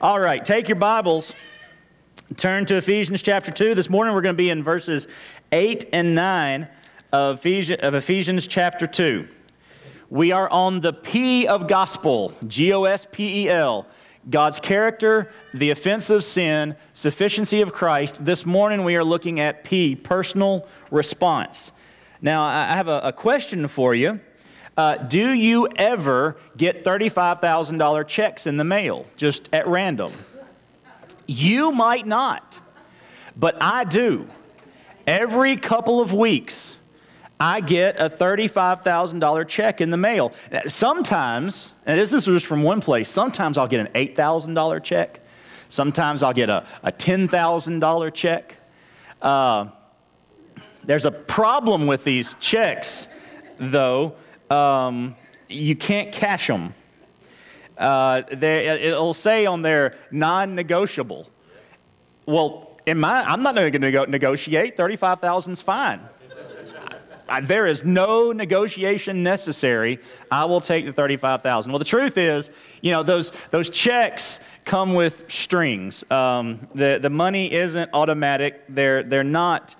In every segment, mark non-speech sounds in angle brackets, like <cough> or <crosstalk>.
All right, take your Bibles, turn to Ephesians chapter 2. This morning we're going to be in verses 8 and 9 of Ephesians, of Ephesians chapter 2. We are on the P of gospel, G O S P E L. God's character, the offense of sin, sufficiency of Christ. This morning we are looking at P, personal response. Now, I have a, a question for you. Uh, do you ever get $35,000 checks in the mail just at random? You might not, but I do. Every couple of weeks, I get a $35,000 check in the mail. Sometimes, and this, this was from one place, sometimes I'll get an $8,000 check. Sometimes I'll get a, a $10,000 check. Uh, there's a problem with these checks, though um, you can't cash them. Uh, they, it'll say on there non negotiable. Well, in my, I'm not going to negotiate. 35,000 is fine. I, there is no negotiation necessary. I will take the 35,000. Well, the truth is, you know, those, those checks come with strings. Um, the, the money isn't automatic. They're, they're not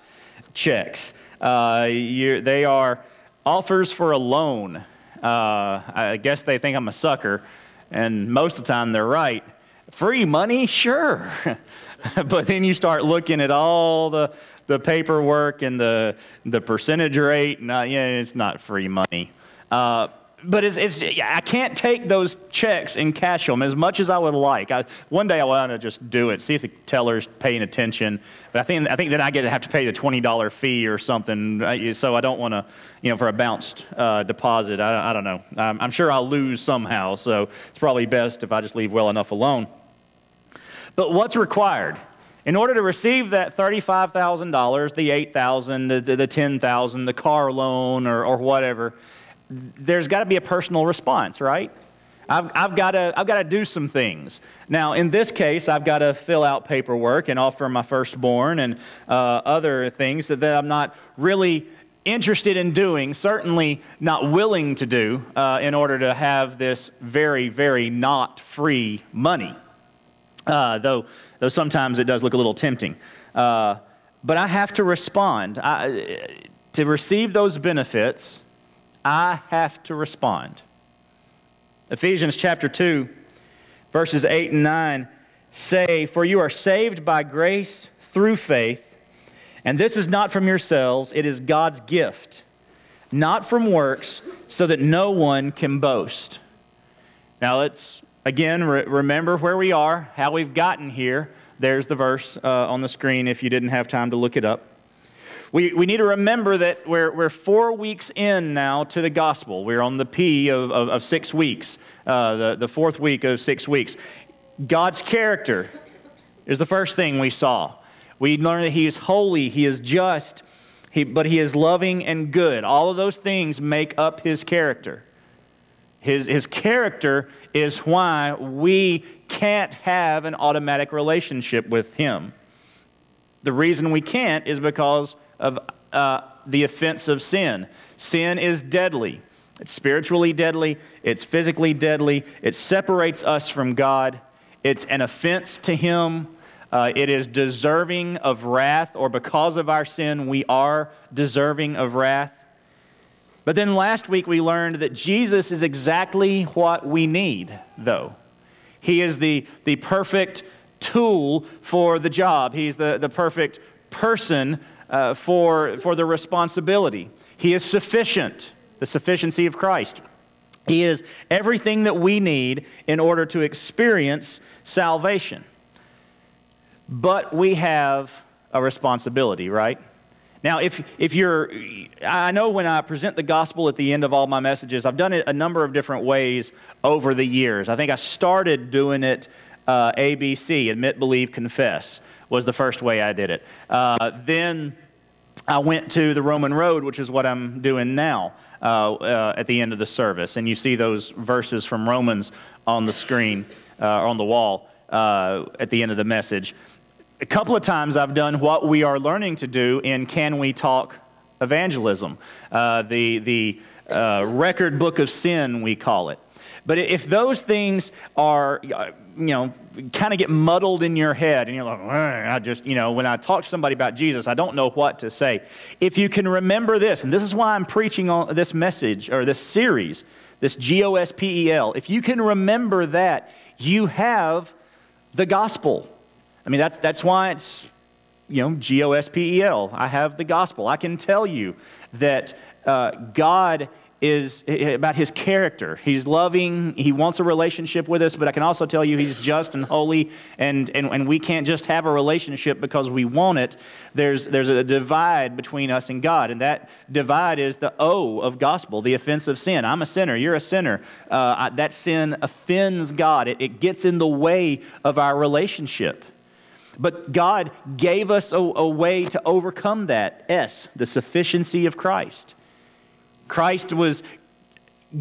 checks. Uh, they are offers for a loan. Uh, I guess they think I'm a sucker, and most of the time they're right. Free money, sure. <laughs> but then you start looking at all the, the paperwork and the, the percentage rate, and uh, yeah, it's not free money. Uh, but it's, it's, I can't take those checks and cash them as much as I would like. I, one day I want to just do it, see if the teller's paying attention. But I think, I think then I get to have to pay the $20 fee or something. So I don't want to, you know, for a bounced uh, deposit. I, I, don't know. I'm, I'm sure I'll lose somehow. So it's probably best if I just leave well enough alone. But what's required? In order to receive that $35,000, the $8,000, the, the 10,000, the car loan, or, or whatever, there's got to be a personal response, right? I've, I've got to do some things. Now, in this case, I've got to fill out paperwork and offer my firstborn and uh, other things that, that I'm not really interested in doing, certainly not willing to do, uh, in order to have this very, very not free money. Uh, though, though sometimes it does look a little tempting. Uh, but I have to respond. I, to receive those benefits, I have to respond. Ephesians chapter 2, verses 8 and 9 say, For you are saved by grace through faith, and this is not from yourselves, it is God's gift, not from works, so that no one can boast. Now let's again re- remember where we are, how we've gotten here. There's the verse uh, on the screen if you didn't have time to look it up. We, we need to remember that we're, we're four weeks in now to the gospel. We're on the P of, of, of six weeks, uh, the, the fourth week of six weeks. God's character is the first thing we saw. We learned that He is holy, He is just, he, but He is loving and good. All of those things make up His character. His, his character is why we can't have an automatic relationship with Him. The reason we can't is because of uh, the offense of sin. Sin is deadly. It's spiritually deadly, it's physically deadly, it separates us from God, it's an offense to Him. Uh, it is deserving of wrath, or because of our sin, we are deserving of wrath. But then last week we learned that Jesus is exactly what we need, though. He is the, the perfect tool for the job, He's the, the perfect person uh, for, for the responsibility. He is sufficient, the sufficiency of Christ. He is everything that we need in order to experience salvation. But we have a responsibility, right? Now, if, if you're, I know when I present the gospel at the end of all my messages, I've done it a number of different ways over the years. I think I started doing it uh, ABC, admit, believe, confess was the first way I did it. Uh, then I went to the Roman road, which is what I'm doing now uh, uh, at the end of the service. And you see those verses from Romans on the screen, uh, on the wall uh, at the end of the message. A couple of times I've done what we are learning to do in Can We Talk Evangelism, the, the uh, record book of sin, we call it. But if those things are, you know, kind of get muddled in your head and you're like, I just, you know, when I talk to somebody about Jesus, I don't know what to say. If you can remember this, and this is why I'm preaching on this message or this series, this G O S P E L, if you can remember that, you have the gospel. I mean, that's, that's why it's, you know, G O S P E L. I have the gospel. I can tell you that uh, God is about his character. He's loving, he wants a relationship with us, but I can also tell you he's just and holy, and, and, and we can't just have a relationship because we want it. There's, there's a divide between us and God, and that divide is the O of gospel, the offense of sin. I'm a sinner, you're a sinner. Uh, I, that sin offends God, it, it gets in the way of our relationship. But God gave us a, a way to overcome that S, the sufficiency of Christ. Christ was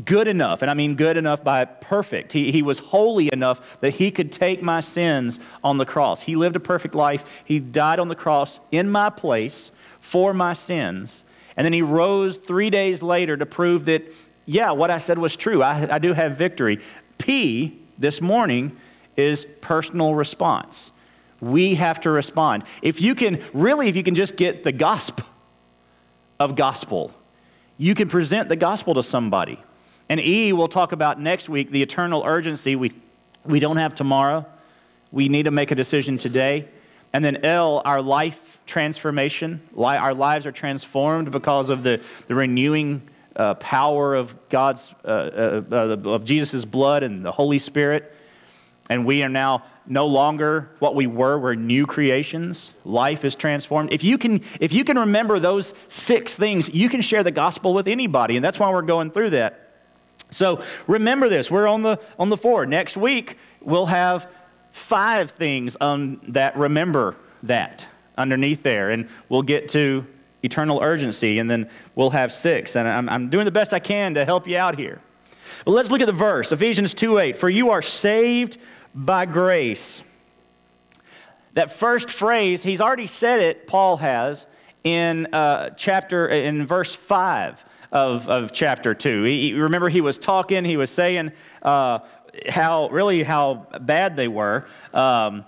good enough, and I mean good enough by perfect. He, he was holy enough that he could take my sins on the cross. He lived a perfect life. He died on the cross in my place for my sins. And then he rose three days later to prove that, yeah, what I said was true. I, I do have victory. P this morning is personal response. We have to respond. If you can, really, if you can just get the gospel of gospel, you can present the gospel to somebody. And E, we'll talk about next week the eternal urgency. We, we don't have tomorrow. We need to make a decision today. And then L, our life transformation. Our lives are transformed because of the, the renewing uh, power of God's, uh, uh, uh of Jesus' blood and the Holy Spirit. And we are now no longer what we were. We're new creations. Life is transformed. If you can, if you can remember those six things, you can share the gospel with anybody. And that's why we're going through that. So remember this. We're on the on the four. Next week, we'll have five things on that remember that underneath there. And we'll get to eternal urgency, and then we'll have six. And I'm, I'm doing the best I can to help you out here. Well, let's look at the verse, Ephesians 2 8. For you are saved by grace. That first phrase, he's already said it, Paul has, in uh, chapter, in verse 5 of, of chapter 2. He, remember, he was talking, he was saying uh, how, really, how bad they were. Um,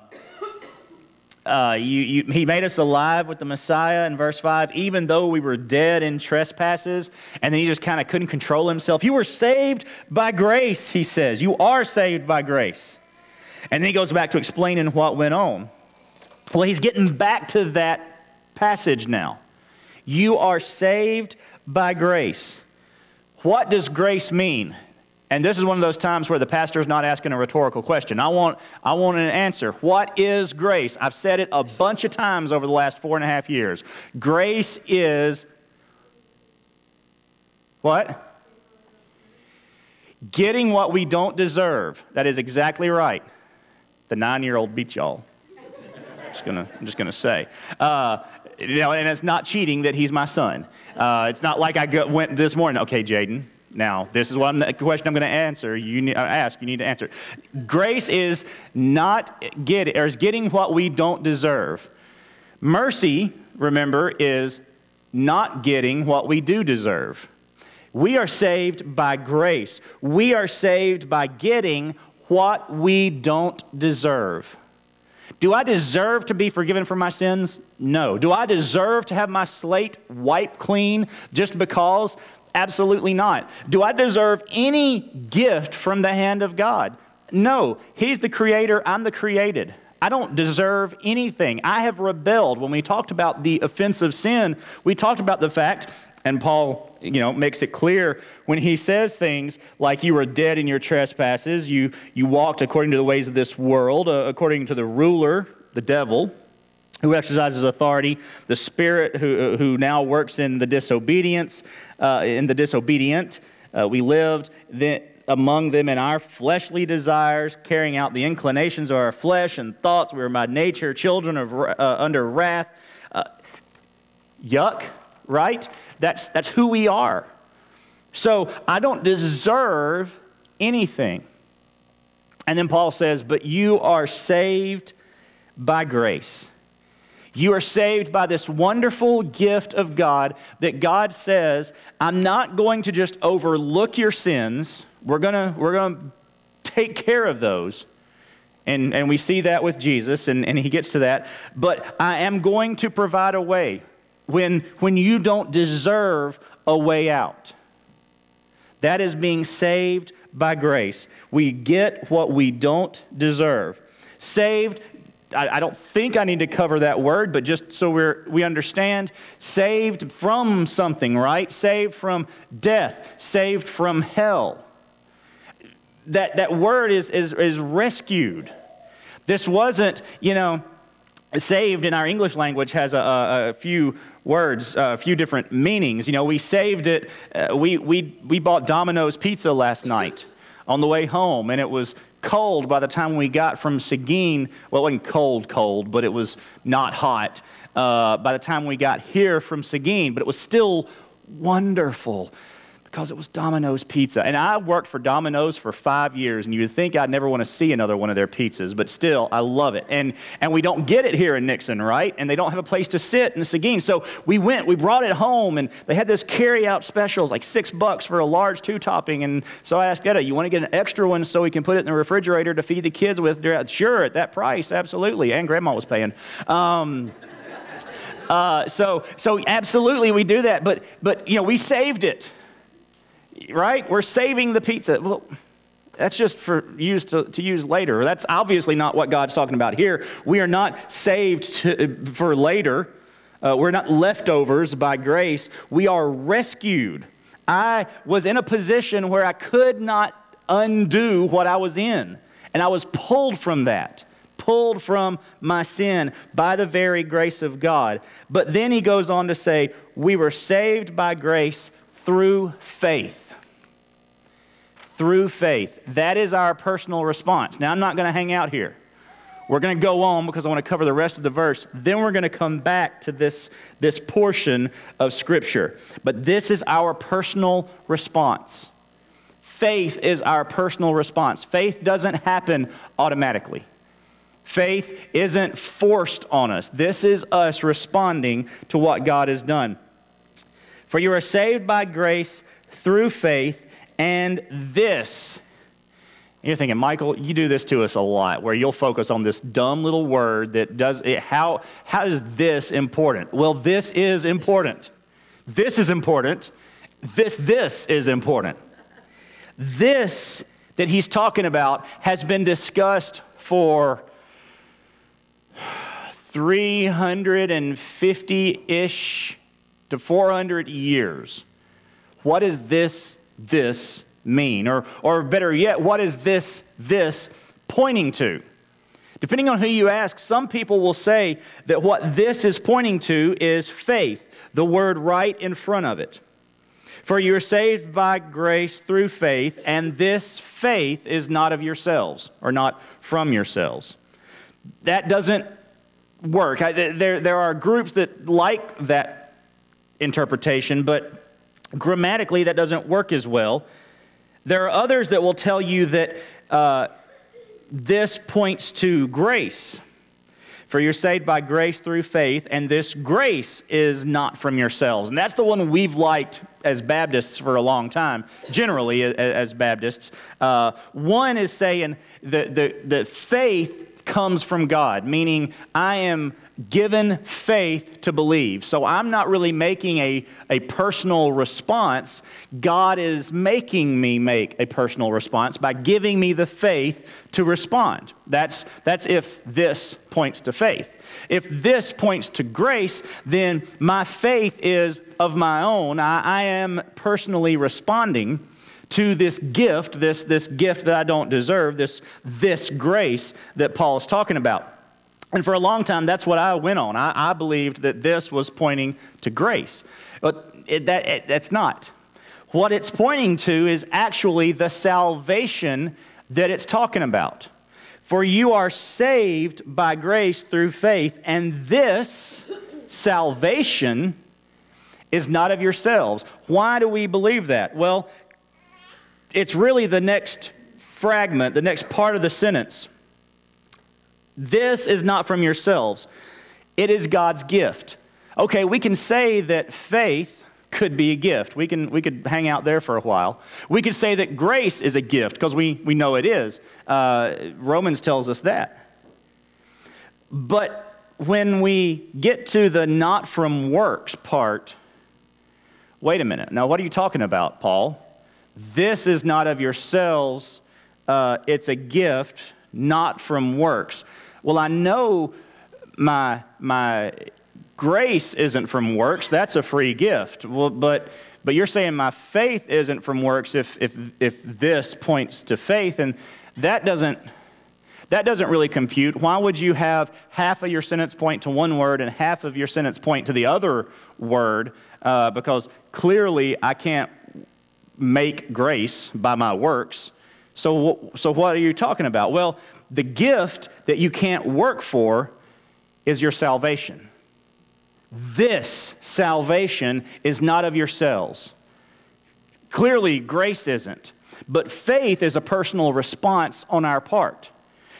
uh, you, you, he made us alive with the Messiah in verse 5, even though we were dead in trespasses. And then he just kind of couldn't control himself. You were saved by grace, he says. You are saved by grace. And then he goes back to explaining what went on. Well, he's getting back to that passage now. You are saved by grace. What does grace mean? And this is one of those times where the pastor is not asking a rhetorical question. I want, I want an answer. What is grace? I've said it a bunch of times over the last four and a half years. Grace is what? Getting what we don't deserve. That is exactly right. The nine year old beat y'all. I'm just gonna, I'm just gonna say. Uh, you know, and it's not cheating that he's my son. Uh, it's not like I go, went this morning, okay, Jaden, now, this is what I'm, the question I'm going to answer. You need, ask. You need to answer. Grace is not get or is getting what we don't deserve. Mercy, remember, is not getting what we do deserve. We are saved by grace. We are saved by getting what we don't deserve. Do I deserve to be forgiven for my sins? No. Do I deserve to have my slate wiped clean just because? Absolutely not. Do I deserve any gift from the hand of God? No. He's the creator, I'm the created. I don't deserve anything. I have rebelled. When we talked about the offense of sin, we talked about the fact and Paul, you know, makes it clear when he says things like you were dead in your trespasses, you, you walked according to the ways of this world, uh, according to the ruler, the devil, who exercises authority, the spirit who, uh, who now works in the disobedience, uh, in the disobedient. Uh, we lived then among them in our fleshly desires, carrying out the inclinations of our flesh and thoughts. We were by nature children of uh, under wrath. Uh, yuck, right? That's, that's who we are. So I don't deserve anything. And then Paul says, But you are saved by grace. You are saved by this wonderful gift of God that God says, I'm not going to just overlook your sins We're going to we're gonna take care of those. And, and we see that with Jesus, and, and he gets to that. But I am going to provide a way when, when you don't deserve a way out. That is being saved by grace. We get what we don't deserve. Saved, I, I, don't think I need to cover that word, but just so we're, we understand, saved from something, right? Saved from death, saved from hell. That, that word is, is, is rescued. This wasn't, you know, saved in our English language has a, a, few words, a few different meanings. You know, we saved it. Uh, we, we, we bought Domino's Pizza last night on the way home, and it was cold by the time we got from Seguin. Well, it wasn't cold, cold, but it was not hot uh, by the time we got here from Seguin, but it was still wonderful because it was Domino's Pizza. And I worked for Domino's for five years, and you'd think I'd never want to see another one of their pizzas, but still, I love it. And, and we don't get it here in Nixon, right? And they don't have a place to sit in Seguin. So we went, we brought it home, and they had this carry-out specials, like six bucks for a large two-topping. And so I asked Etta, you want to get an extra one so we can put it in the refrigerator to feed the kids with? Sure, at that price, absolutely. And Grandma was paying. Um, uh, so, so absolutely we do that, but, but you know, we saved it right? We're saving the pizza. Well, that's just for use to, to use later. That's obviously not what God's talking about here. We are not saved to, for later. Uh, we're not leftovers by grace. We are rescued. I was in a position where I could not undo what I was in, and I was pulled from that pulled from my sin by the very grace of God. But then he goes on to say, We were saved by grace through faith through faith. That is our personal response. Now, I'm not going to hang out here. We're going to go on because I want to cover the rest of the verse. Then we're going to come back to this, this portion of Scripture. But this is our personal response. Faith is our personal response. Faith doesn't happen automatically. Faith isn't forced on us. This is us responding to what God has done. For you are saved by grace through faith and this. You're thinking, Michael, you do this to us a lot, where you'll focus on this dumb little word that does it. How, how is this important? Well, this is important. This is important. This, this is important. This that he's talking about has been discussed for 350 ish to 400 years. What is this this mean? Or, or better yet, what is this this pointing to? Depending on who you ask, some people will say that what this is pointing to is faith, the word right in front of it. For you are saved by grace through faith, and this faith is not of yourselves, or not from yourselves. That doesn't work. There, there are groups that like that interpretation, but Grammatically, that doesn't work as well. There are others that will tell you that uh, this points to grace. For you're saved by grace through faith, and this grace is not from yourselves. And that's the one we've liked as Baptists for a long time, generally as Baptists. Uh, one is saying that the, the faith comes from God, meaning I am given faith to believe. So I'm not really making a, a personal response. God is making me make a personal response by giving me the faith to respond. That's, that's if this points to faith. If this points to grace, then my faith is of my own. I, I am personally responding to this gift, this, this gift that I don't deserve, this, this grace that Paul is talking about. And for a long time, that's what I went on. I, I believed that this was pointing to grace. But it, that, it, that's not. What it's pointing to is actually the salvation that it's talking about. For you are saved by grace through faith, and this salvation is not of yourselves. Why do we believe that? Well, it's really the next fragment, the next part of the sentence. This is not from yourselves, it is God's gift. Okay, we can say that faith could be a gift. We, can, we could hang out there for a while. We could say that grace is a gift because we, we know it is. Uh, Romans tells us that. But when we get to the not from works part, wait a minute. Now, what are you talking about, Paul? This is not of yourselves, uh, it's a gift, not from works. Well, I know my, my grace isn't from works, that's a free gift. Well, but, but you're saying my faith isn't from works if, if, if this points to faith, and that doesn't that doesn't really compute. Why would you have half of your sentence point to one word and half of your sentence point to the other word? Uh, because clearly I can't make grace by my works. So, so what are you talking about? Well, the gift that you can't work for is your salvation. This salvation is not of yourselves. Clearly, grace isn't. But faith is a personal response on our part.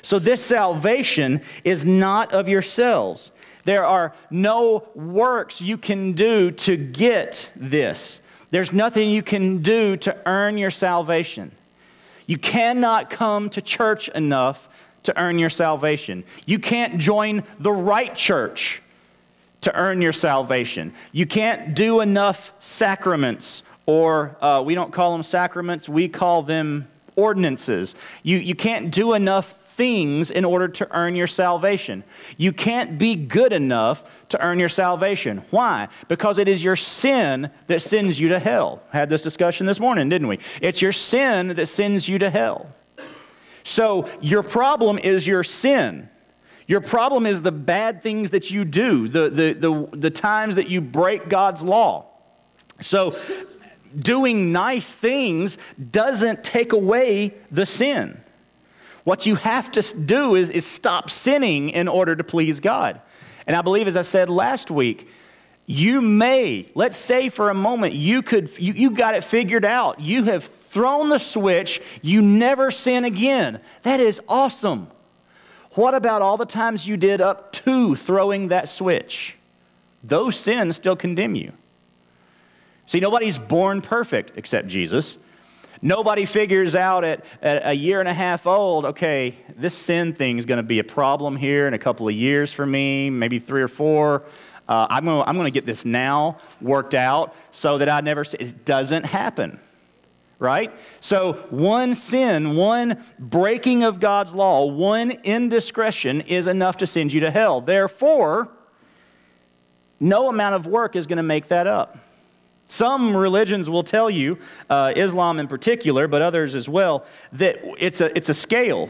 So, this salvation is not of yourselves. There are no works you can do to get this. There's nothing you can do to earn your salvation. You cannot come to church enough to earn your salvation. You can't join the right church to earn your salvation. You can't do enough sacraments, or uh, we don't call them sacraments, we call them ordinances. You, you can't do enough things in order to earn your salvation. You can't be good enough to earn your salvation. Why? Because it is your sin that sends you to hell. Had this discussion this morning, didn't we? It's your sin that sends you to hell. So your problem is your sin. Your problem is the bad things that you do, the, the, the, the times that you break God's law. So doing nice things doesn't take away the sin. What you have to do is, is stop sinning in order to please God. And I believe, as I said last week, you may, let's say for a moment, you could, you, you got it figured out. You have thrown the switch, you never sin again. That is awesome. What about all the times you did up to throwing that switch? Those sins still condemn you. See, nobody's born perfect except Jesus. Nobody figures out at, at, a year and a half old, okay, this sin thing is going to be a problem here in a couple of years for me, maybe three or four. Uh, I'm going to get this now worked out so that I never, it doesn't happen. Right? So, one sin, one breaking of God's law, one indiscretion is enough to send you to hell. Therefore, no amount of work is going to make that up. Some religions will tell you, uh, Islam in particular, but others as well, that it's a, it's a scale.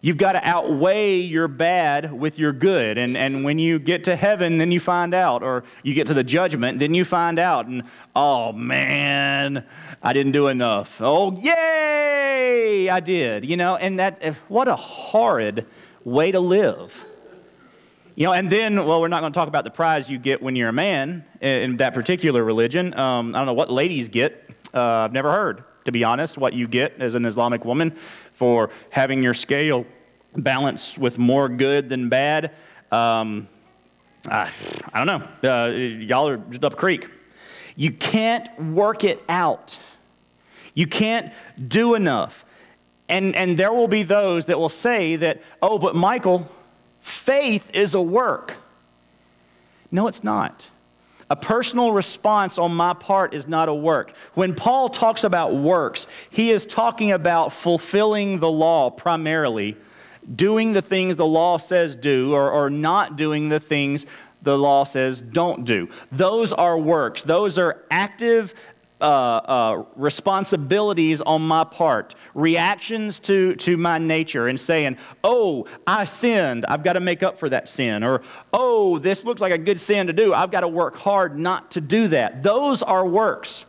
You've got to outweigh your bad with your good. And, and when you get to heaven, then you find out. Or you get to the judgment, then you find out. And oh man, I didn't do enough. Oh, yay, I did. You know, and that, what a horrid way to live. You know, and then, well, we're not going to talk about the prize you get when you're a man in that particular religion. Um, I don't know what ladies get. Uh, I've never heard, to be honest, what you get as an Islamic woman for having your scale balanced with more good than bad. Um, I, I, don't know. Uh, y'all are just up creek. You can't work it out. You can't do enough. And, and there will be those that will say that, oh, but Michael, Faith is a work. No, it's not. A personal response on my part is not a work. When Paul talks about works, he is talking about fulfilling the law primarily, doing the things the law says do, or, or not doing the things the law says don't do. Those are works. Those are active uh, uh, responsibilities on my part, reactions to, to my nature, and saying, Oh, I sinned. I've got to make up for that sin. Or, Oh, this looks like a good sin to do. I've got to work hard not to do that. Those are works.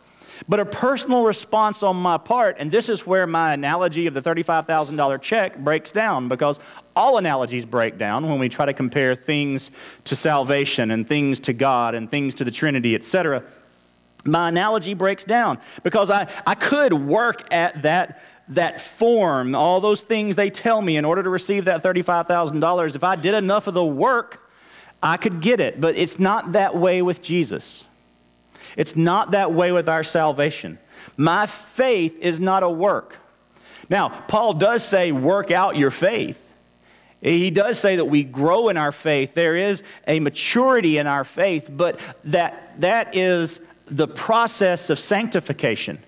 But a personal response on my part, and this is where my analogy of the $35,000 check breaks down because all analogies break down when we try to compare things to salvation and things to God and things to the Trinity, etc my analogy breaks down because I, I could work at that, that form, all those things they tell me in order to receive that $35,000. If I did enough of the work, I could get it. But it's not that way with Jesus. It's not that way with our salvation. My faith is not a work. Now, Paul does say, work out your faith. He does say that we grow in our faith. There is a maturity in our faith, but that, that is the process of sanctification.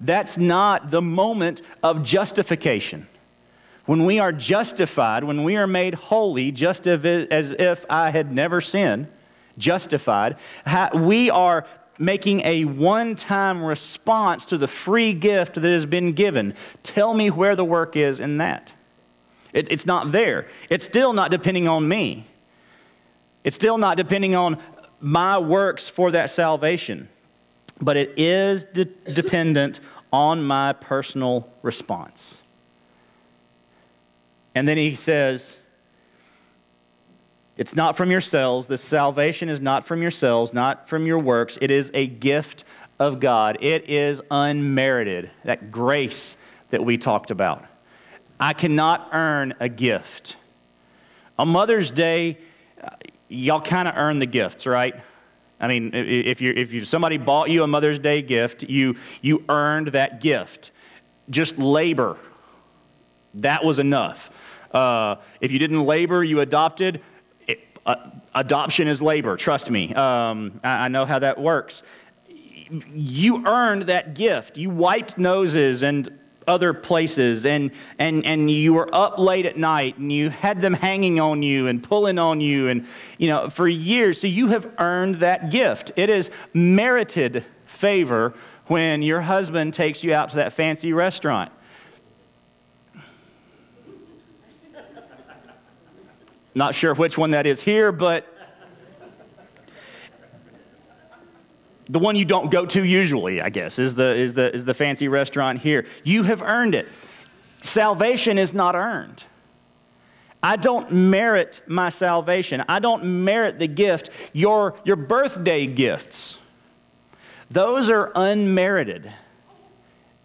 That's not the moment of justification. When we are justified, when we are made holy, just as if I had never sinned, justified, we are making a one time response to the free gift that has been given. Tell me where the work is in that. It, it's not there. It's still not depending on me. It's still not depending on my works for that salvation. But it is de- dependent on my personal response. And then he says, it's not from yourselves. The salvation is not from yourselves, not from your works. It is a gift of God. It is unmerited, that grace that we talked about. I cannot earn a gift. On Mother's Day, y'all kind of earn the gifts, right? I mean, if, you if you, somebody bought you a Mother's Day gift, you, you earned that gift. Just labor, that was enough. Uh, if you didn't labor, you adopted, uh, adoption is labor, trust me. Um, I, I know how that works. You earned that gift. You wiped noses and other places and, and, and you were up late at night and you had them hanging on you and pulling on you and you know for years. So you have earned that gift. It is merited favor when your husband takes you out to that fancy restaurant. Not sure which one that is here, but the one you don't go to usually, I guess, is the, is the, is the fancy restaurant here. You have earned it. Salvation is not earned. I don't merit my salvation. I don't merit the gift. Your, your birthday gifts, those are unmerited,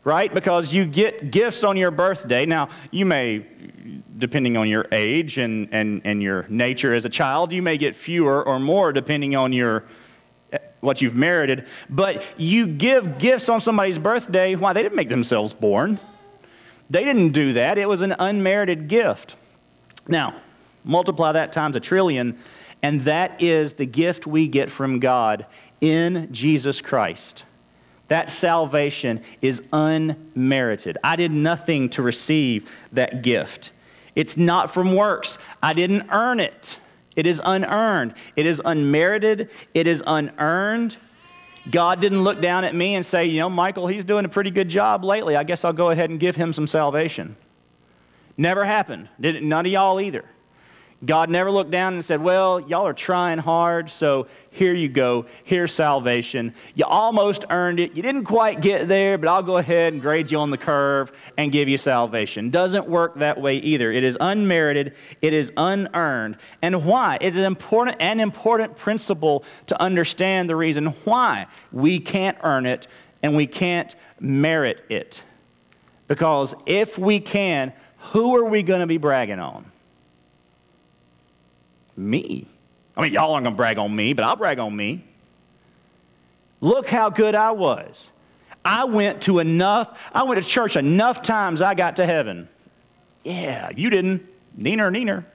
right? Because you get gifts on your birthday. Now, you may depending on your age and, and, and your nature as a child. You may get fewer or more depending on your what you've merited. But you give gifts on somebody's birthday. Why? They didn't make themselves born. They didn't do that. It was an unmerited gift. Now, multiply that times a trillion, and that is the gift we get from God in Jesus Christ. That salvation is unmerited. I did nothing to receive that gift. It's not from works. I didn't earn it. It is unearned. It is unmerited. It is unearned. God didn't look down at me and say, you know, Michael, he's doing a pretty good job lately. I guess I'll go ahead and give him some salvation. Never happened. Did none of y'all either. God never looked down and said, Well, y'all are trying hard, so here you go. Here's salvation. You almost earned it. You didn't quite get there, but I'll go ahead and grade you on the curve and give you salvation. Doesn't work that way either. It is unmerited, it is unearned. And why? It's an important, an important principle to understand the reason why we can't earn it and we can't merit it. Because if we can, who are we going to be bragging on? Me. I mean, y'all aren't going to brag on me, but I'll brag on me. Look how good I was. I went to enough, I went to church enough times I got to heaven. Yeah, you didn't. Neener, neener.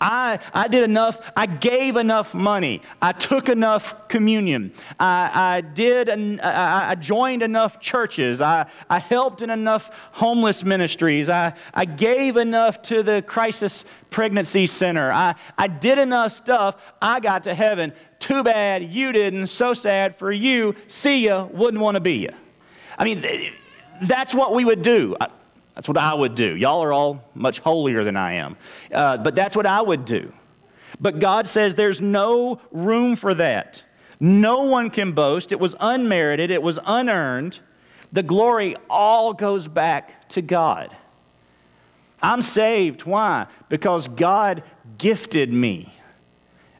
I, I did enough, I gave enough money. I took enough communion. I, I did, an, I, I joined enough churches. I, I helped in enough homeless ministries. I, I gave enough to the crisis pregnancy center. I, I did enough stuff. I got to heaven. Too bad you didn't. So sad for you. See ya. Wouldn't want to be ya. I mean, that's what we would do. That's what I would do. Y'all are all much holier than I am. Uh, but that's what I would do. But God says there's no room for that. No one can boast. It was unmerited, it was unearned. The glory all goes back to God. I'm saved. Why? Because God gifted me.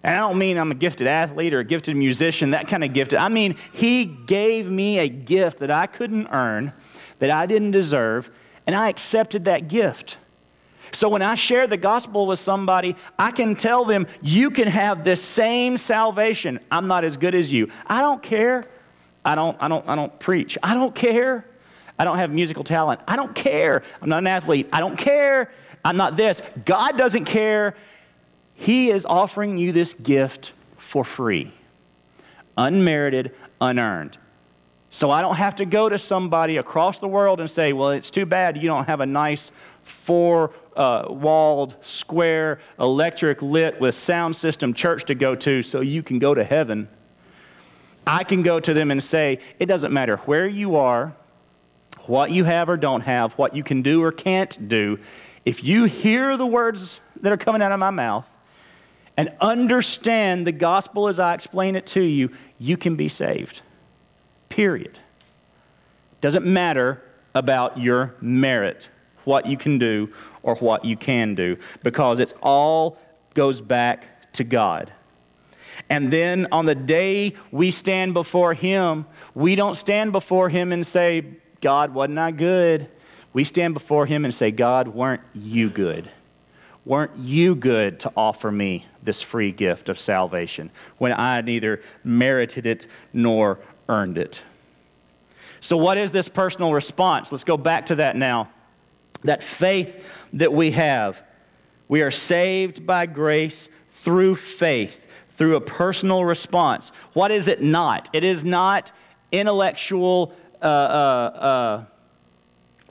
And I don't mean I'm a gifted athlete or a gifted musician, that kind of gifted. I mean, He gave me a gift that I couldn't earn, that I didn't deserve, and I accepted that gift. So when I share the gospel with somebody, I can tell them, you can have this same salvation. I'm not as good as you. I don't care. I don't, I don't, I don't preach. I don't care. I don't have musical talent. I don't care. I'm not an athlete. I don't care. I'm not this. God doesn't care. He is offering you this gift for free, unmerited, unearned. So I don't have to go to somebody across the world and say, well, it's too bad you don't have a nice four uh, walled, square, electric lit with sound system church to go to so you can go to heaven. I can go to them and say, it doesn't matter where you are, what you have or don't have, what you can do or can't do. If you hear the words that are coming out of my mouth and understand the gospel as I explain it to you, you can be saved. Period. Doesn't matter about your merit, what you can do or what you can do, because it all goes back to God. And then on the day we stand before Him, we don't stand before Him and say, God, wasn't I good? We stand before Him and say, God, weren't you good? Weren't you good to offer me this free gift of salvation when I neither merited it nor earned it? So, what is this personal response? Let's go back to that now that faith that we have. We are saved by grace through faith, through a personal response. What is it not? It is not intellectual, uh, uh,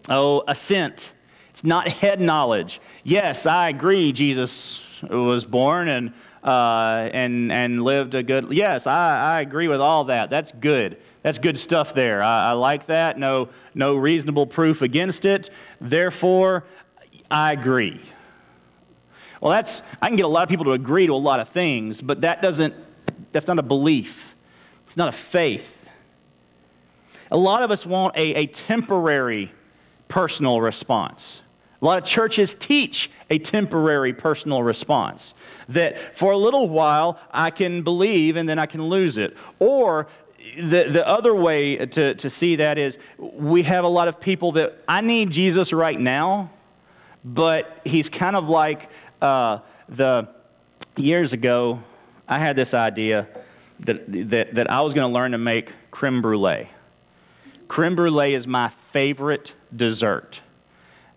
uh, oh, assent. It's not head knowledge. Yes, I agree, Jesus was born and, uh, and, and lived a good. Yes, I, I agree with all that. That's good. That's good stuff there. I, I like that. No, no reasonable proof against it. Therefore, I agree. Well, that's, I can get a lot of people to agree to a lot of things, but that doesn't, that's not a belief. It's not a faith. A lot of us want a, a temporary personal response. A lot of churches teach a temporary personal response that for a little while I can believe and then I can lose it. Or the, the other way to, to see that is we have a lot of people that I need Jesus right now, but he's kind of like uh, the years ago, I had this idea that, that, that I was going to learn to make creme brulee. Creme brulee is my favorite dessert.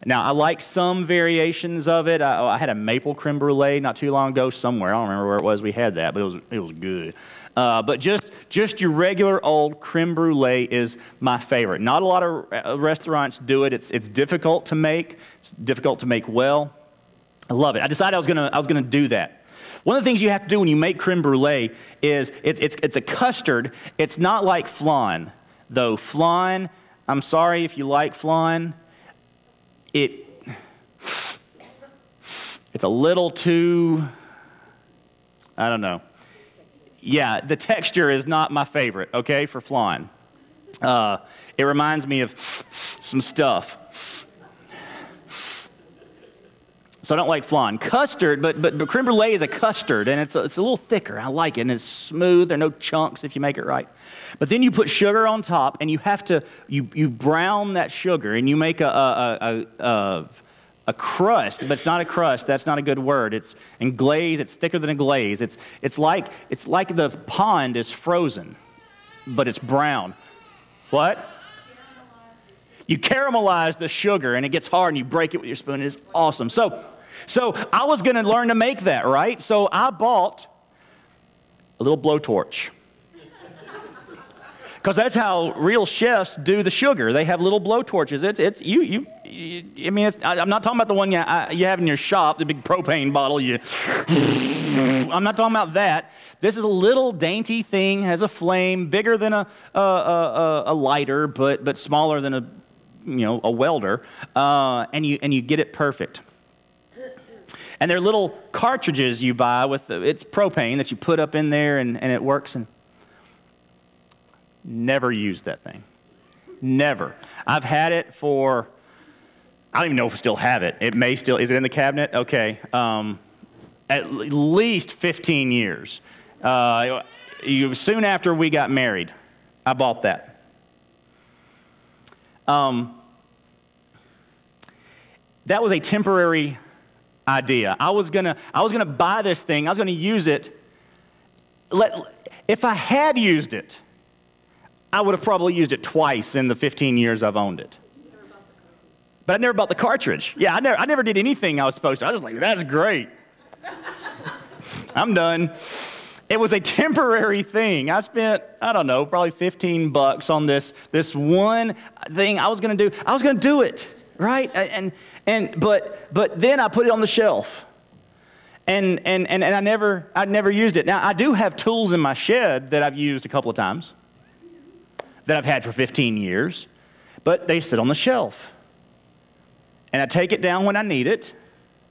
Now, I like some variations of it. I, I, had a maple creme brulee not too long ago somewhere. I don't remember where it was we had that, but it was, it was good. Uh, but just, just your regular old creme brulee is my favorite. Not a lot of uh, restaurants do it. It's, it's difficult to make, it's difficult to make well. I love it. I decided I was going to do that. One of the things you have to do when you make creme brulee is it's, it's, it's a custard. It's not like flan, though. Flan, I'm sorry if you like flan, it, it's a little too, I don't know yeah, the texture is not my favorite, okay, for flan. Uh, it reminds me of some stuff. So I don't like flan. Custard, but, but, but creme brulee is a custard, and it's a, it's a little thicker. I like it, and it's smooth. There are no chunks if you make it right. But then you put sugar on top, and you have to, you, you brown that sugar, and you make a, a, a, a a crust, but it's not a crust. That's not a good word. It's in glaze. It's thicker than a glaze. It's, it's, like, it's like the pond is frozen, but it's brown. What? You caramelize the sugar and it gets hard and you break it with your spoon. It is awesome. So, so I was going to learn to make that, right? So I bought a little blowtorch because that's how real chefs do the sugar. They have little blowtorches. It's, it's you, you, you I mean, I, am not talking about the one you, I, you have in your shop, the big propane bottle. You, <laughs> I'm not talking about that. This is a little dainty thing, has a flame, bigger than a, a, a, a lighter, but, but smaller than a, you know, a welder, uh, and, you, and you get it perfect. And they're little cartridges you buy with, it's propane that you put up in there and, and it works. And Never used that thing. Never. I've had it for, I don't even know if I still have it. It may still, is it in the cabinet? Okay. Um, at least 15 years. Uh, you, soon after we got married, I bought that. Um, that was a temporary idea. I was gonna, I was gonna buy this thing, I was gonna use it. Let, if I had used it, I would have probably used it twice in the 15 years I've owned it. But I never bought the cartridge. Yeah, I never, I never did anything I was supposed to. I was like, that's great. <laughs> I'm done. It was a temporary thing. I spent, I don't know, probably 15 bucks on this, this one thing I was going to do. I was going to do it, right? And, and, but, but then I put it on the shelf. And, and, and, and I, never, I never used it. Now, I do have tools in my shed that I've used a couple of times that I've had for 15 years, but they sit on the shelf. And I take it down when I need it,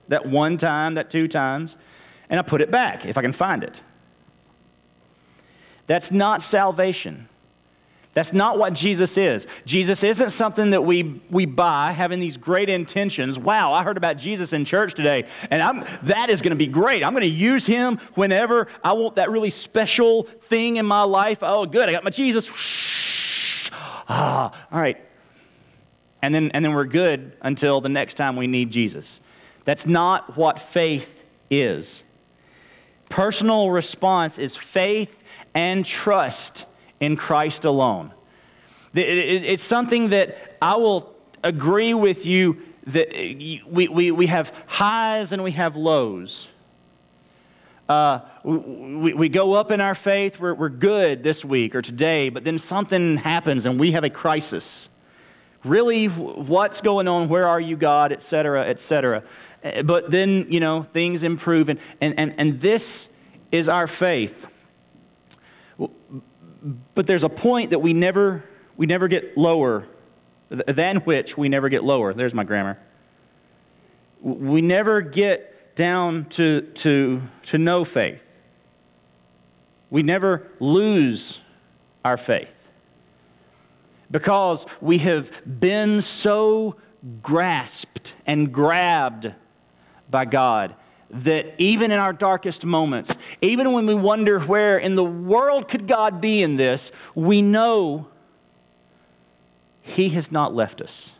that one time, that two times, and I put it back if I can find it. That's not salvation. That's not what Jesus is. Jesus isn't something that we, we buy having these great intentions. Wow, I heard about Jesus in church today, and I'm, that is going to be great. I'm going to use him whenever I want that really special thing in my life. Oh, good, I got my Jesus. Ah, all right. And then, and then we're good until the next time we need Jesus. That's not what faith is. Personal response is faith and trust in Christ alone. It's something that I will agree with you that we, we, we have highs and we have lows. Uh, we, we go up in our faith, we're, we're good this week or today, but then something happens and we have a crisis. Really, what's going on? Where are you, God? Et cetera, et cetera. Eh, but then, you know, things improve. And, and, and, and this is our faith. But there's a point that we never, we never get lower, than which we never get lower. There's my grammar. We never get down to, to, to no faith. We never lose our faith because we have been so grasped and grabbed by God that even in our darkest moments, even when we wonder where in the world could God be in this, we know He has not left us.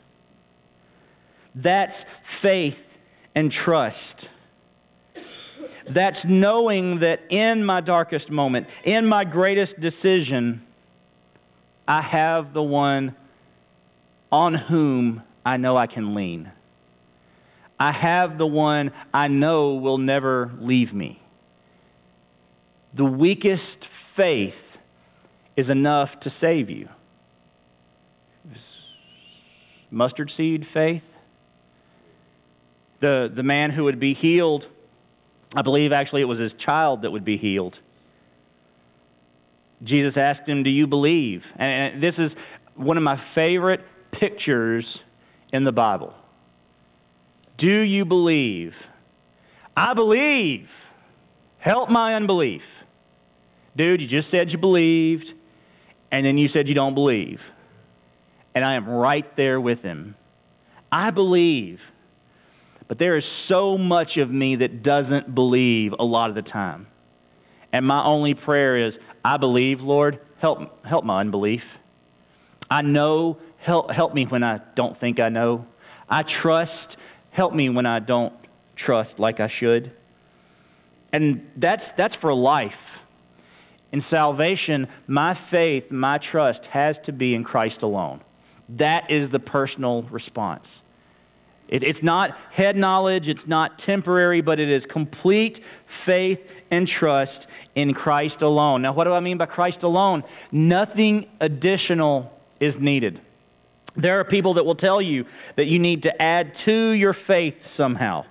That's faith and trust. That's knowing that in my darkest moment, in my greatest decision, I have the one on whom I know I can lean. I have the one I know will never leave me. The weakest faith is enough to save you. Mustard seed faith. The, the man who would be healed, I believe actually it was his child that would be healed. Jesus asked him, Do you believe? And this is one of my favorite pictures in the Bible. Do you believe? I believe. Help my unbelief. Dude, you just said you believed, and then you said you don't believe. And I am right there with him. I believe. But there is so much of me that doesn't believe a lot of the time. And my only prayer is, I believe, Lord, help, help my unbelief. I know, help, help me when I don't think I know. I trust, help me when I don't trust like I should. And that's, that's for life. In salvation, my faith, my trust has to be in Christ alone. That is the personal response. It, it's not head knowledge, it's not temporary, but it is complete faith and trust in Christ alone. Now, what do I mean by Christ alone? Nothing additional is needed. There are people that will tell you that you need to add to your faith somehow,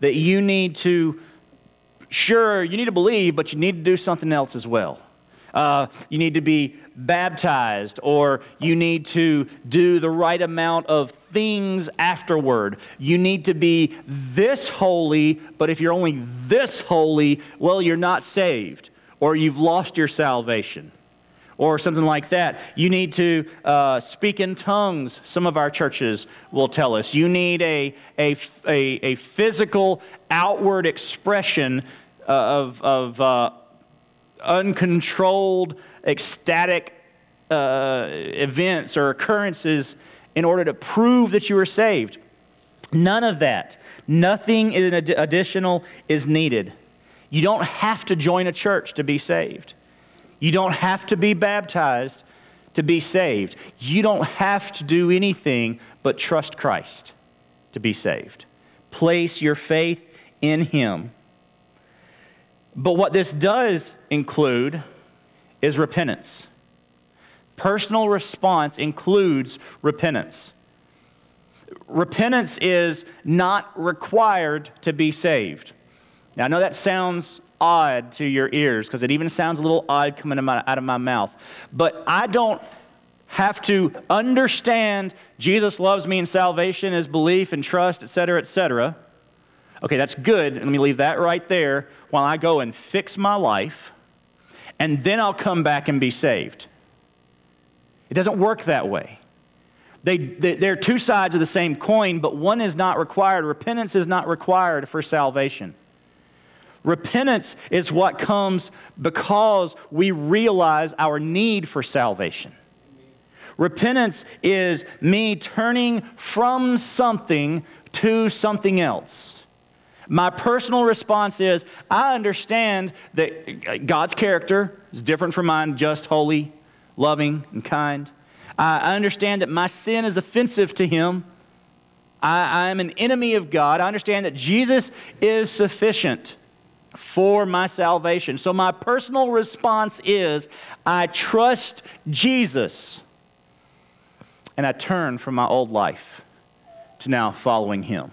that you need to, sure, you need to believe, but you need to do something else as well. Uh, you need to be baptized, or you need to do the right amount of things afterward. You need to be this holy, but if you're only this holy, well, you're not saved, or you've lost your salvation. Or something like that. You need to uh, speak in tongues, some of our churches will tell us. You need a, a, a, a physical, outward expression uh, of, of uh, uncontrolled, ecstatic uh, events or occurrences in order to prove that you are saved. None of that. Nothing additional is needed. You don't have to join a church to be saved. You don't have to be baptized to be saved. You don't have to do anything but trust Christ to be saved. Place your faith in Him. But what this does include is repentance. Personal response includes repentance. Repentance is not required to be saved. Now, I know that sounds odd to your ears because it even sounds a little odd coming out of my mouth, but I don't have to understand Jesus loves me and salvation is belief and trust, etc., etc. Okay, that's good. Let me leave that right there while I go and fix my life, and then I'll come back and be saved. It doesn't work that way. They, they, they're two sides of the same coin, but one is not required. Repentance is not required for salvation. Repentance is what comes because we realize our need for salvation. Repentance is me turning from something to something else. My personal response is I understand that God's character is different from mine, just, holy, loving, and kind. I understand that my sin is offensive to Him. I, am an enemy of God. I understand that Jesus is sufficient for my salvation. So, my personal response is I trust Jesus and I turn from my old life to now following him.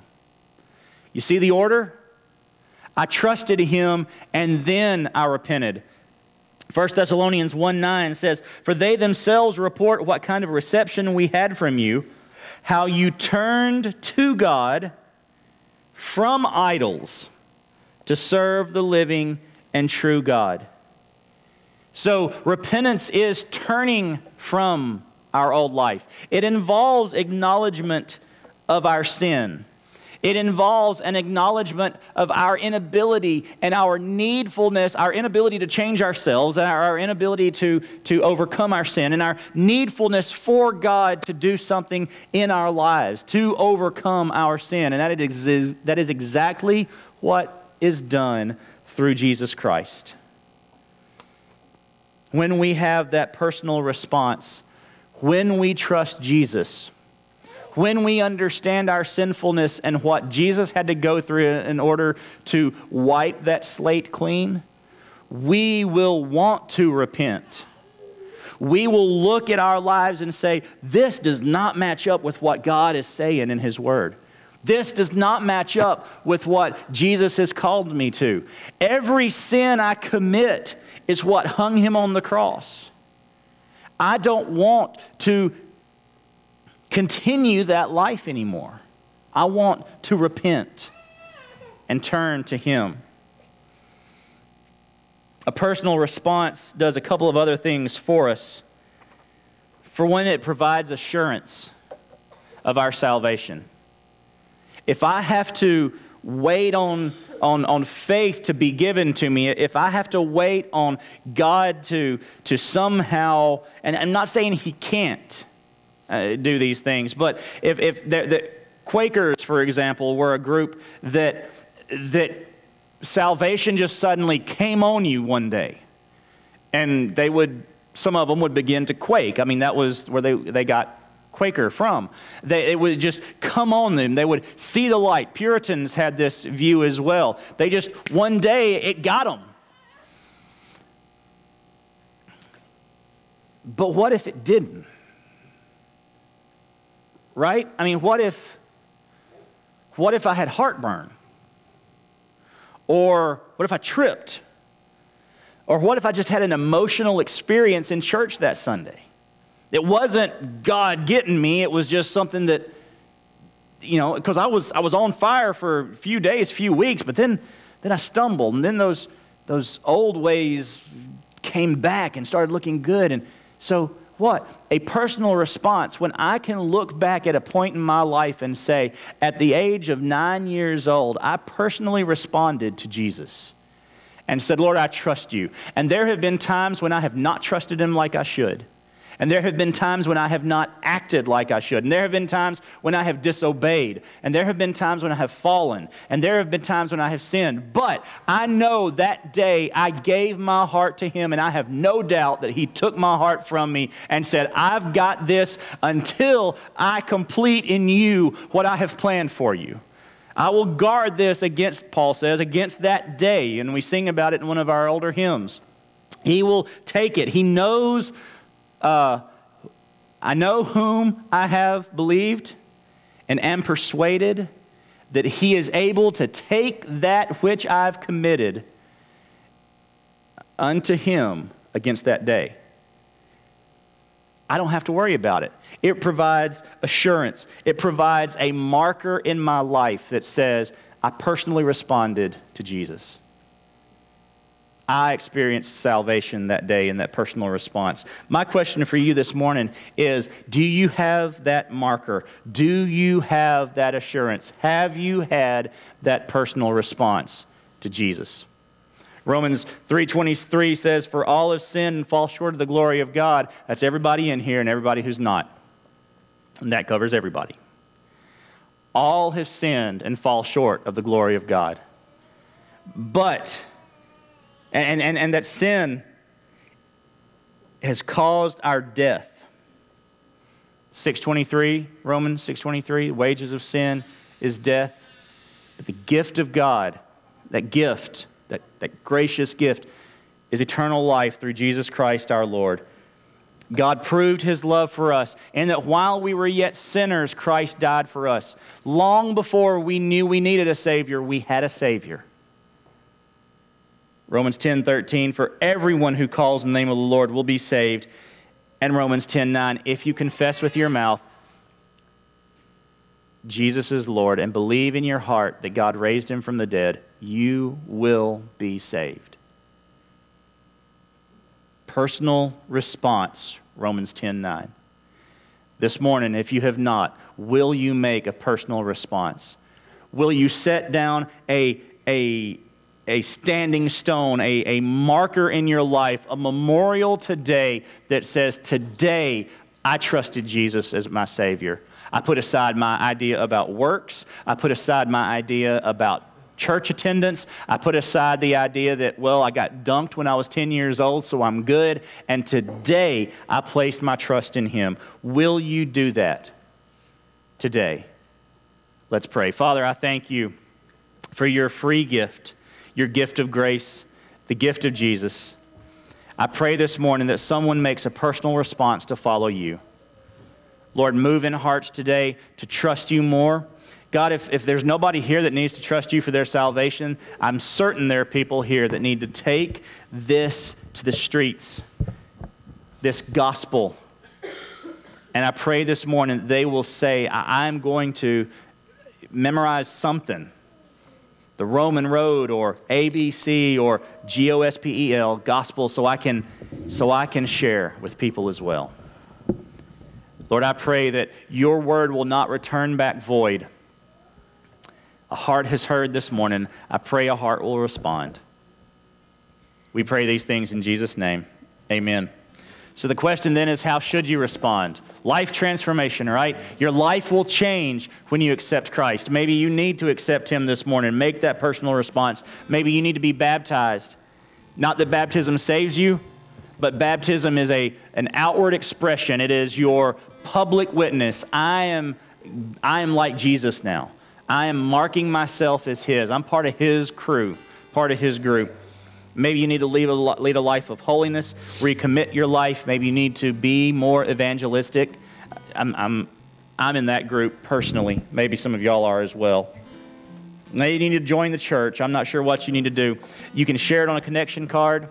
You see the order? I trusted him and then I repented. 1 Thessalonians 1 9 says, For they themselves report what kind of reception we had from you, how you turned to God from idols to serve the living and true God. So, repentance is turning from our old life. It involves acknowledgement of our sin. It involves an acknowledgement of our inability and our needfulness, our inability to change ourselves, and our inability to, to overcome our sin, and our needfulness for God to do something in our lives to overcome our sin. And that is, that is exactly what is done through Jesus Christ. When we have that personal response, when we trust Jesus, when we understand our sinfulness and what Jesus had to go through in order to wipe that slate clean, we will want to repent. We will look at our lives and say, This does not match up with what God is saying in His Word. This does not match up with what Jesus has called me to. Every sin I commit is what hung Him on the cross. I don't want to continue that life anymore. I want to repent and turn to Him. A personal response does a couple of other things for us. For one, it provides assurance of our salvation. If I have to wait on, on, on faith to be given to me, if I have to wait on God to, to somehow, and I'm not saying He can't, uh, do these things. But if, if the, the Quakers, for example, were a group that, that salvation just suddenly came on you one day, and they would, some of them would begin to quake. I mean, that was where they, they got Quaker from. They, it would just come on them. They would see the light. Puritans had this view as well. They just, one day, it got them. But what if it didn't? right? I mean, what if what if I had heartburn? Or what if I tripped? Or what if I just had an emotional experience in church that Sunday? It wasn't God getting me, it was just something that you know, because I was I was on fire for a few days, few weeks, but then then I stumbled, and then those those old ways came back and started looking good. And so what? A personal response when I can look back at a point in my life and say, at the age of nine years old, I personally responded to Jesus and said, Lord, I trust you. And there have been times when I have not trusted him like I should. And there have been times when I have not acted like I should. And there have been times when I have disobeyed. And there have been times when I have fallen. And there have been times when I have sinned. But I know that day I gave my heart to Him, and I have no doubt that He took my heart from me and said, I've got this until I complete in you what I have planned for you. I will guard this against, Paul says, against that day. And we sing about it in one of our older hymns. He will take it. He knows, uh, I know whom I have believed and am persuaded that he is able to take that which I've committed unto him against that day. I don't have to worry about it. It provides assurance. It provides a marker in my life that says, I personally responded to Jesus. I experienced salvation that day in that personal response. My question for you this morning is Do you have that marker? Do you have that assurance? Have you had that personal response to Jesus? Romans 3:23 says for all have sinned and fall short of the glory of God. That's everybody in here and everybody who's not. And that covers everybody. All have sinned and fall short of the glory of God. But and, and, and that sin has caused our death. 623, Romans 623, wages of sin is death. But the gift of God, that gift, that, that gracious gift, is eternal life through Jesus Christ our Lord. God proved his love for us, and that while we were yet sinners, Christ died for us. Long before we knew we needed a Savior, we had a Savior. Romans 10 13, for everyone who calls in the name of the Lord will be saved. And Romans 10 9, if you confess with your mouth Jesus is Lord and believe in your heart that God raised him from the dead, you will be saved. Personal response, Romans 10 9. This morning, if you have not, will you make a personal response? Will you set down a, a a standing stone, a, a marker in your life, a memorial today that says, Today I trusted Jesus as my Savior. I put aside my idea about works. I put aside my idea about church attendance. I put aside the idea that, well, I got dunked when I was 10 years old, so I'm good. And today I placed my trust in Him. Will you do that today? Let's pray. Father, I thank you for your free gift your gift of grace, the gift of Jesus. I pray this morning that someone makes a personal response to follow you. Lord, move in hearts today to trust you more. God, if, if there's nobody here that needs to trust you for their salvation, I'm certain there are people here that need to take this to the streets, this gospel. And I pray this morning they will say, I'm going to memorize something the Roman road or ABC or G O S P E L, gospel, so I can, so I can share with people as well. Lord, I pray that your word will not return back void. A heart has heard this morning. I pray a heart will respond. We pray these things in Jesus' name. Amen. So the question then is how should you respond? Life transformation, right? Your life will change when you accept Christ. Maybe you need to accept Him this morning, make that personal response. Maybe you need to be baptized. Not that baptism saves you, but baptism is a, an outward expression, it is your public witness. I am, I am like Jesus now. I am marking myself as His. I'm part of His crew, part of His group. Maybe you need to lead a, lead a life of holiness, recommit your life. Maybe you need to be more evangelistic. I'm, I'm, I'm in that group personally. Maybe some of y'all are as well. Maybe you need to join the church. I'm not sure what you need to do. You can share it on a connection card.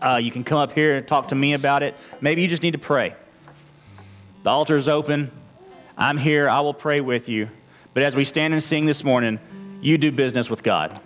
Uh, you can come up here and talk to me about it. Maybe you just need to pray. The altar is open. I'm here. I will pray with you. But as we stand and sing this morning, you do business with God.